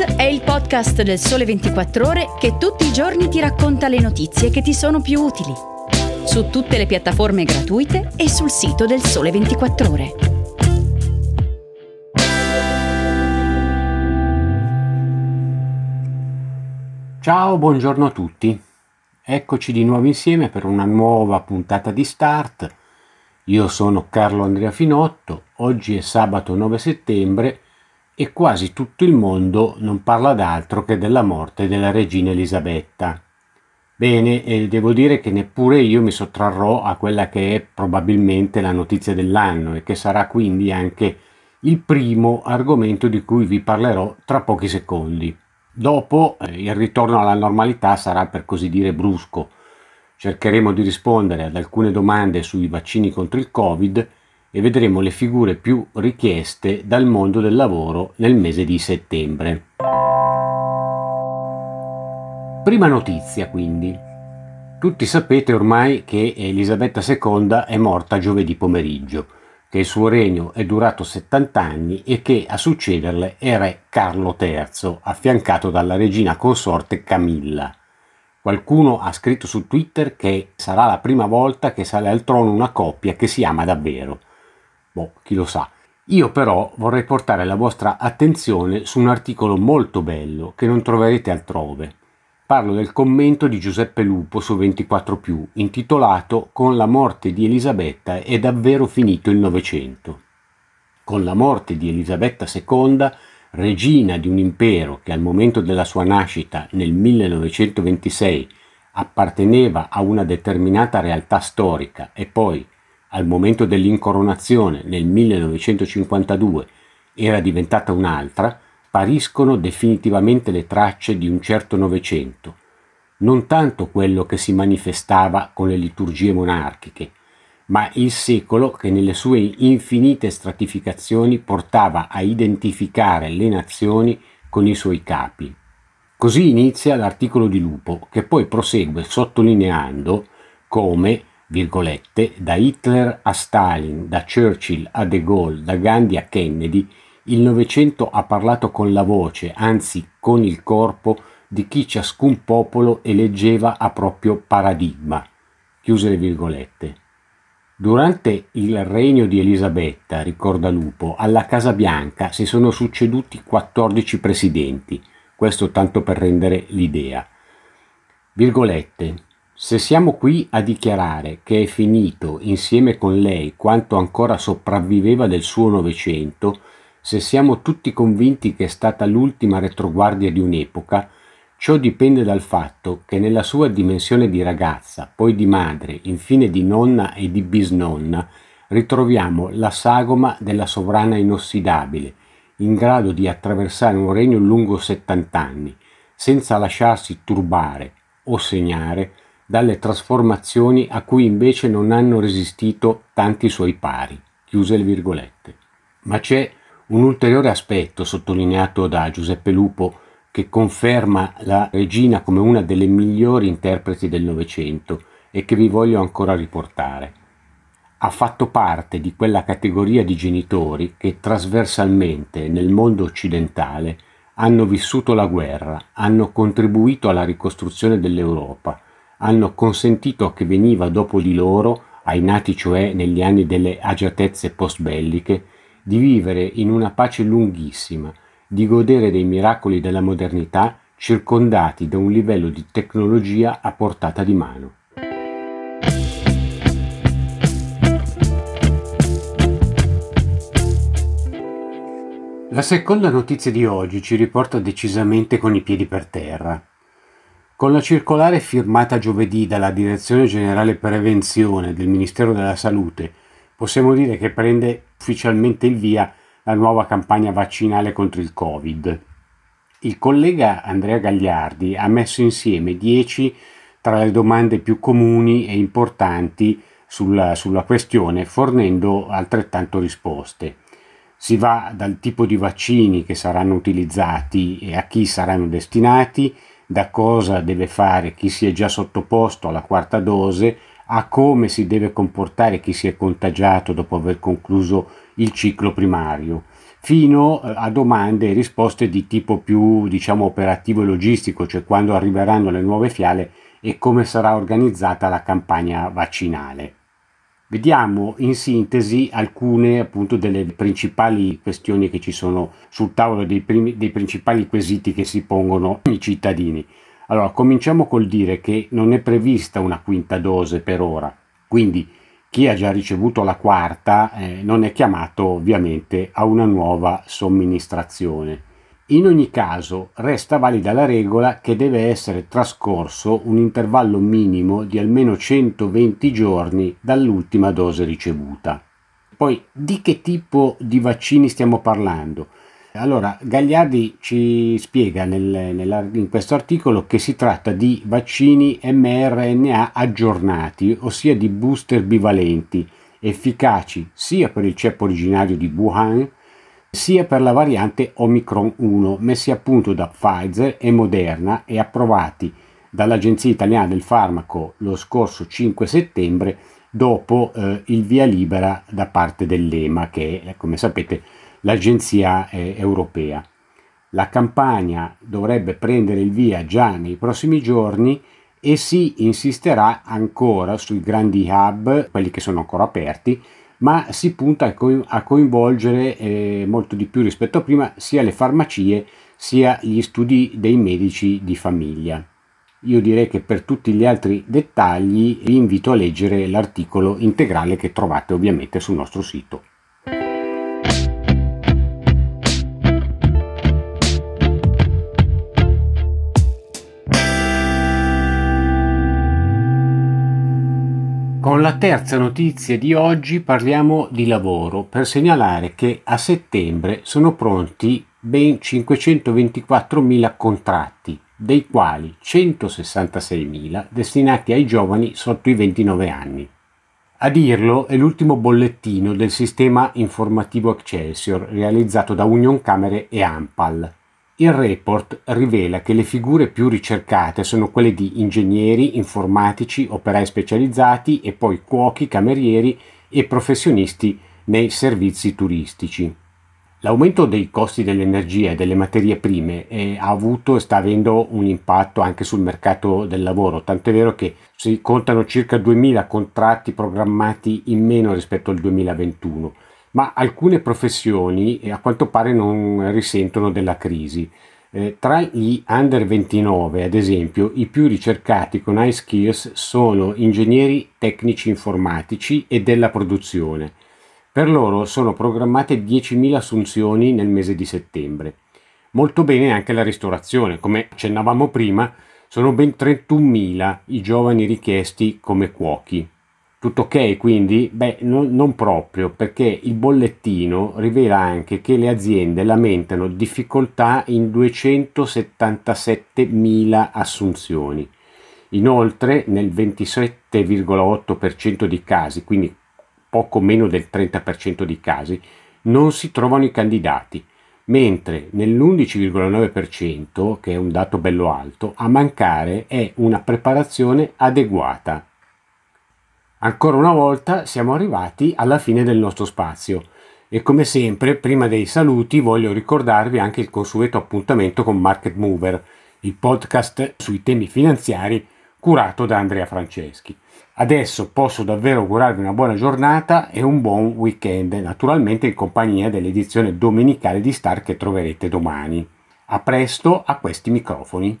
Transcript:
È il podcast del Sole 24 Ore che tutti i giorni ti racconta le notizie che ti sono più utili. Su tutte le piattaforme gratuite e sul sito del Sole 24 Ore. Ciao, buongiorno a tutti. Eccoci di nuovo insieme per una nuova puntata di Start. Io sono Carlo Andrea Finotto, oggi è sabato 9 settembre e quasi tutto il mondo non parla d'altro che della morte della regina Elisabetta. Bene, e devo dire che neppure io mi sottrarrò a quella che è probabilmente la notizia dell'anno e che sarà quindi anche il primo argomento di cui vi parlerò tra pochi secondi. Dopo eh, il ritorno alla normalità sarà per così dire brusco. Cercheremo di rispondere ad alcune domande sui vaccini contro il Covid e vedremo le figure più richieste dal mondo del lavoro nel mese di settembre. Prima notizia quindi. Tutti sapete ormai che Elisabetta II è morta giovedì pomeriggio, che il suo regno è durato 70 anni e che a succederle è re Carlo III, affiancato dalla regina consorte Camilla. Qualcuno ha scritto su Twitter che sarà la prima volta che sale al trono una coppia che si ama davvero. Boh, chi lo sa. Io però vorrei portare la vostra attenzione su un articolo molto bello che non troverete altrove. Parlo del commento di Giuseppe Lupo su 24 intitolato Con la morte di Elisabetta è davvero finito il Novecento. Con la morte di Elisabetta II, regina di un impero che al momento della sua nascita nel 1926 apparteneva a una determinata realtà storica e poi al momento dell'incoronazione nel 1952 era diventata un'altra, spariscono definitivamente le tracce di un certo Novecento, non tanto quello che si manifestava con le liturgie monarchiche, ma il secolo che nelle sue infinite stratificazioni portava a identificare le nazioni con i suoi capi. Così inizia l'articolo di Lupo, che poi prosegue sottolineando come da Hitler a Stalin, da Churchill a De Gaulle, da Gandhi a Kennedy, il Novecento ha parlato con la voce, anzi con il corpo, di chi ciascun popolo eleggeva a proprio paradigma. Chiuse le virgolette. Durante il regno di Elisabetta, ricorda Lupo, alla Casa Bianca si sono succeduti 14 presidenti, questo tanto per rendere l'idea. Virgolette, se siamo qui a dichiarare che è finito insieme con lei quanto ancora sopravviveva del suo Novecento, se siamo tutti convinti che è stata l'ultima retroguardia di un'epoca, ciò dipende dal fatto che nella sua dimensione di ragazza, poi di madre, infine di nonna e di bisnonna, ritroviamo la sagoma della sovrana inossidabile, in grado di attraversare un regno lungo settant'anni, senza lasciarsi turbare o segnare dalle trasformazioni a cui invece non hanno resistito tanti suoi pari. Chiuse le virgolette. Ma c'è un ulteriore aspetto sottolineato da Giuseppe Lupo che conferma la regina come una delle migliori interpreti del Novecento e che vi voglio ancora riportare. Ha fatto parte di quella categoria di genitori che trasversalmente nel mondo occidentale hanno vissuto la guerra, hanno contribuito alla ricostruzione dell'Europa, hanno consentito che veniva dopo di loro, ai nati cioè negli anni delle agiatezze post-belliche, di vivere in una pace lunghissima, di godere dei miracoli della modernità circondati da un livello di tecnologia a portata di mano. La seconda notizia di oggi ci riporta decisamente con i piedi per terra. Con la circolare firmata giovedì dalla Direzione Generale Prevenzione del Ministero della Salute, possiamo dire che prende ufficialmente il via la nuova campagna vaccinale contro il Covid. Il collega Andrea Gagliardi ha messo insieme 10 tra le domande più comuni e importanti sulla, sulla questione, fornendo altrettanto risposte. Si va dal tipo di vaccini che saranno utilizzati e a chi saranno destinati, da cosa deve fare chi si è già sottoposto alla quarta dose a come si deve comportare chi si è contagiato dopo aver concluso il ciclo primario, fino eh, a domande e risposte di tipo più diciamo operativo e logistico, cioè quando arriveranno le nuove fiale e come sarà organizzata la campagna vaccinale. Vediamo in sintesi alcune appunto delle principali questioni che ci sono sul tavolo, dei, primi, dei principali quesiti che si pongono i cittadini. Allora, cominciamo col dire che non è prevista una quinta dose per ora, quindi chi ha già ricevuto la quarta eh, non è chiamato ovviamente a una nuova somministrazione. In ogni caso resta valida la regola che deve essere trascorso un intervallo minimo di almeno 120 giorni dall'ultima dose ricevuta. Poi di che tipo di vaccini stiamo parlando? Allora, Gagliardi ci spiega nel, nella, in questo articolo che si tratta di vaccini mRNA aggiornati, ossia di booster bivalenti, efficaci sia per il ceppo originario di Wuhan sia per la variante Omicron 1 messi a punto da Pfizer e Moderna e approvati dall'Agenzia Italiana del Farmaco lo scorso 5 settembre dopo eh, il via libera da parte dell'EMA che è, come sapete l'agenzia eh, europea. La campagna dovrebbe prendere il via già nei prossimi giorni e si insisterà ancora sui grandi hub, quelli che sono ancora aperti, ma si punta a coinvolgere eh, molto di più rispetto a prima sia le farmacie sia gli studi dei medici di famiglia. Io direi che per tutti gli altri dettagli vi invito a leggere l'articolo integrale che trovate ovviamente sul nostro sito. Con la terza notizia di oggi parliamo di lavoro per segnalare che a settembre sono pronti ben 524.000 contratti, dei quali 166.000 destinati ai giovani sotto i 29 anni. A dirlo è l'ultimo bollettino del sistema informativo Excelsior realizzato da Union Camere e Ampal. Il report rivela che le figure più ricercate sono quelle di ingegneri, informatici, operai specializzati e poi cuochi, camerieri e professionisti nei servizi turistici. L'aumento dei costi dell'energia e delle materie prime eh, ha avuto e sta avendo un impatto anche sul mercato del lavoro, tant'è vero che si contano circa 2000 contratti programmati in meno rispetto al 2021 ma alcune professioni a quanto pare non risentono della crisi. Eh, tra gli under 29, ad esempio, i più ricercati con high skills sono ingegneri tecnici informatici e della produzione. Per loro sono programmate 10.000 assunzioni nel mese di settembre. Molto bene anche la ristorazione, come accennavamo prima, sono ben 31.000 i giovani richiesti come cuochi. Tutto ok quindi? Beh, non, non, proprio, perché il bollettino rivela anche che le aziende lamentano difficoltà in 277.000 assunzioni. Inoltre, nel 27,8% di casi, quindi poco meno del 30% di casi, non si trovano i candidati, mentre nell'11,9%, che è un dato bello alto, a mancare è una preparazione adeguata Ancora una volta siamo arrivati alla fine del nostro spazio e come sempre prima dei saluti voglio ricordarvi anche il consueto appuntamento con Market Mover, il podcast sui temi finanziari curato da Andrea Franceschi. Adesso posso davvero augurarvi una buona giornata e un buon weekend, naturalmente in compagnia dell'edizione domenicale di Star che troverete domani. A presto a questi microfoni.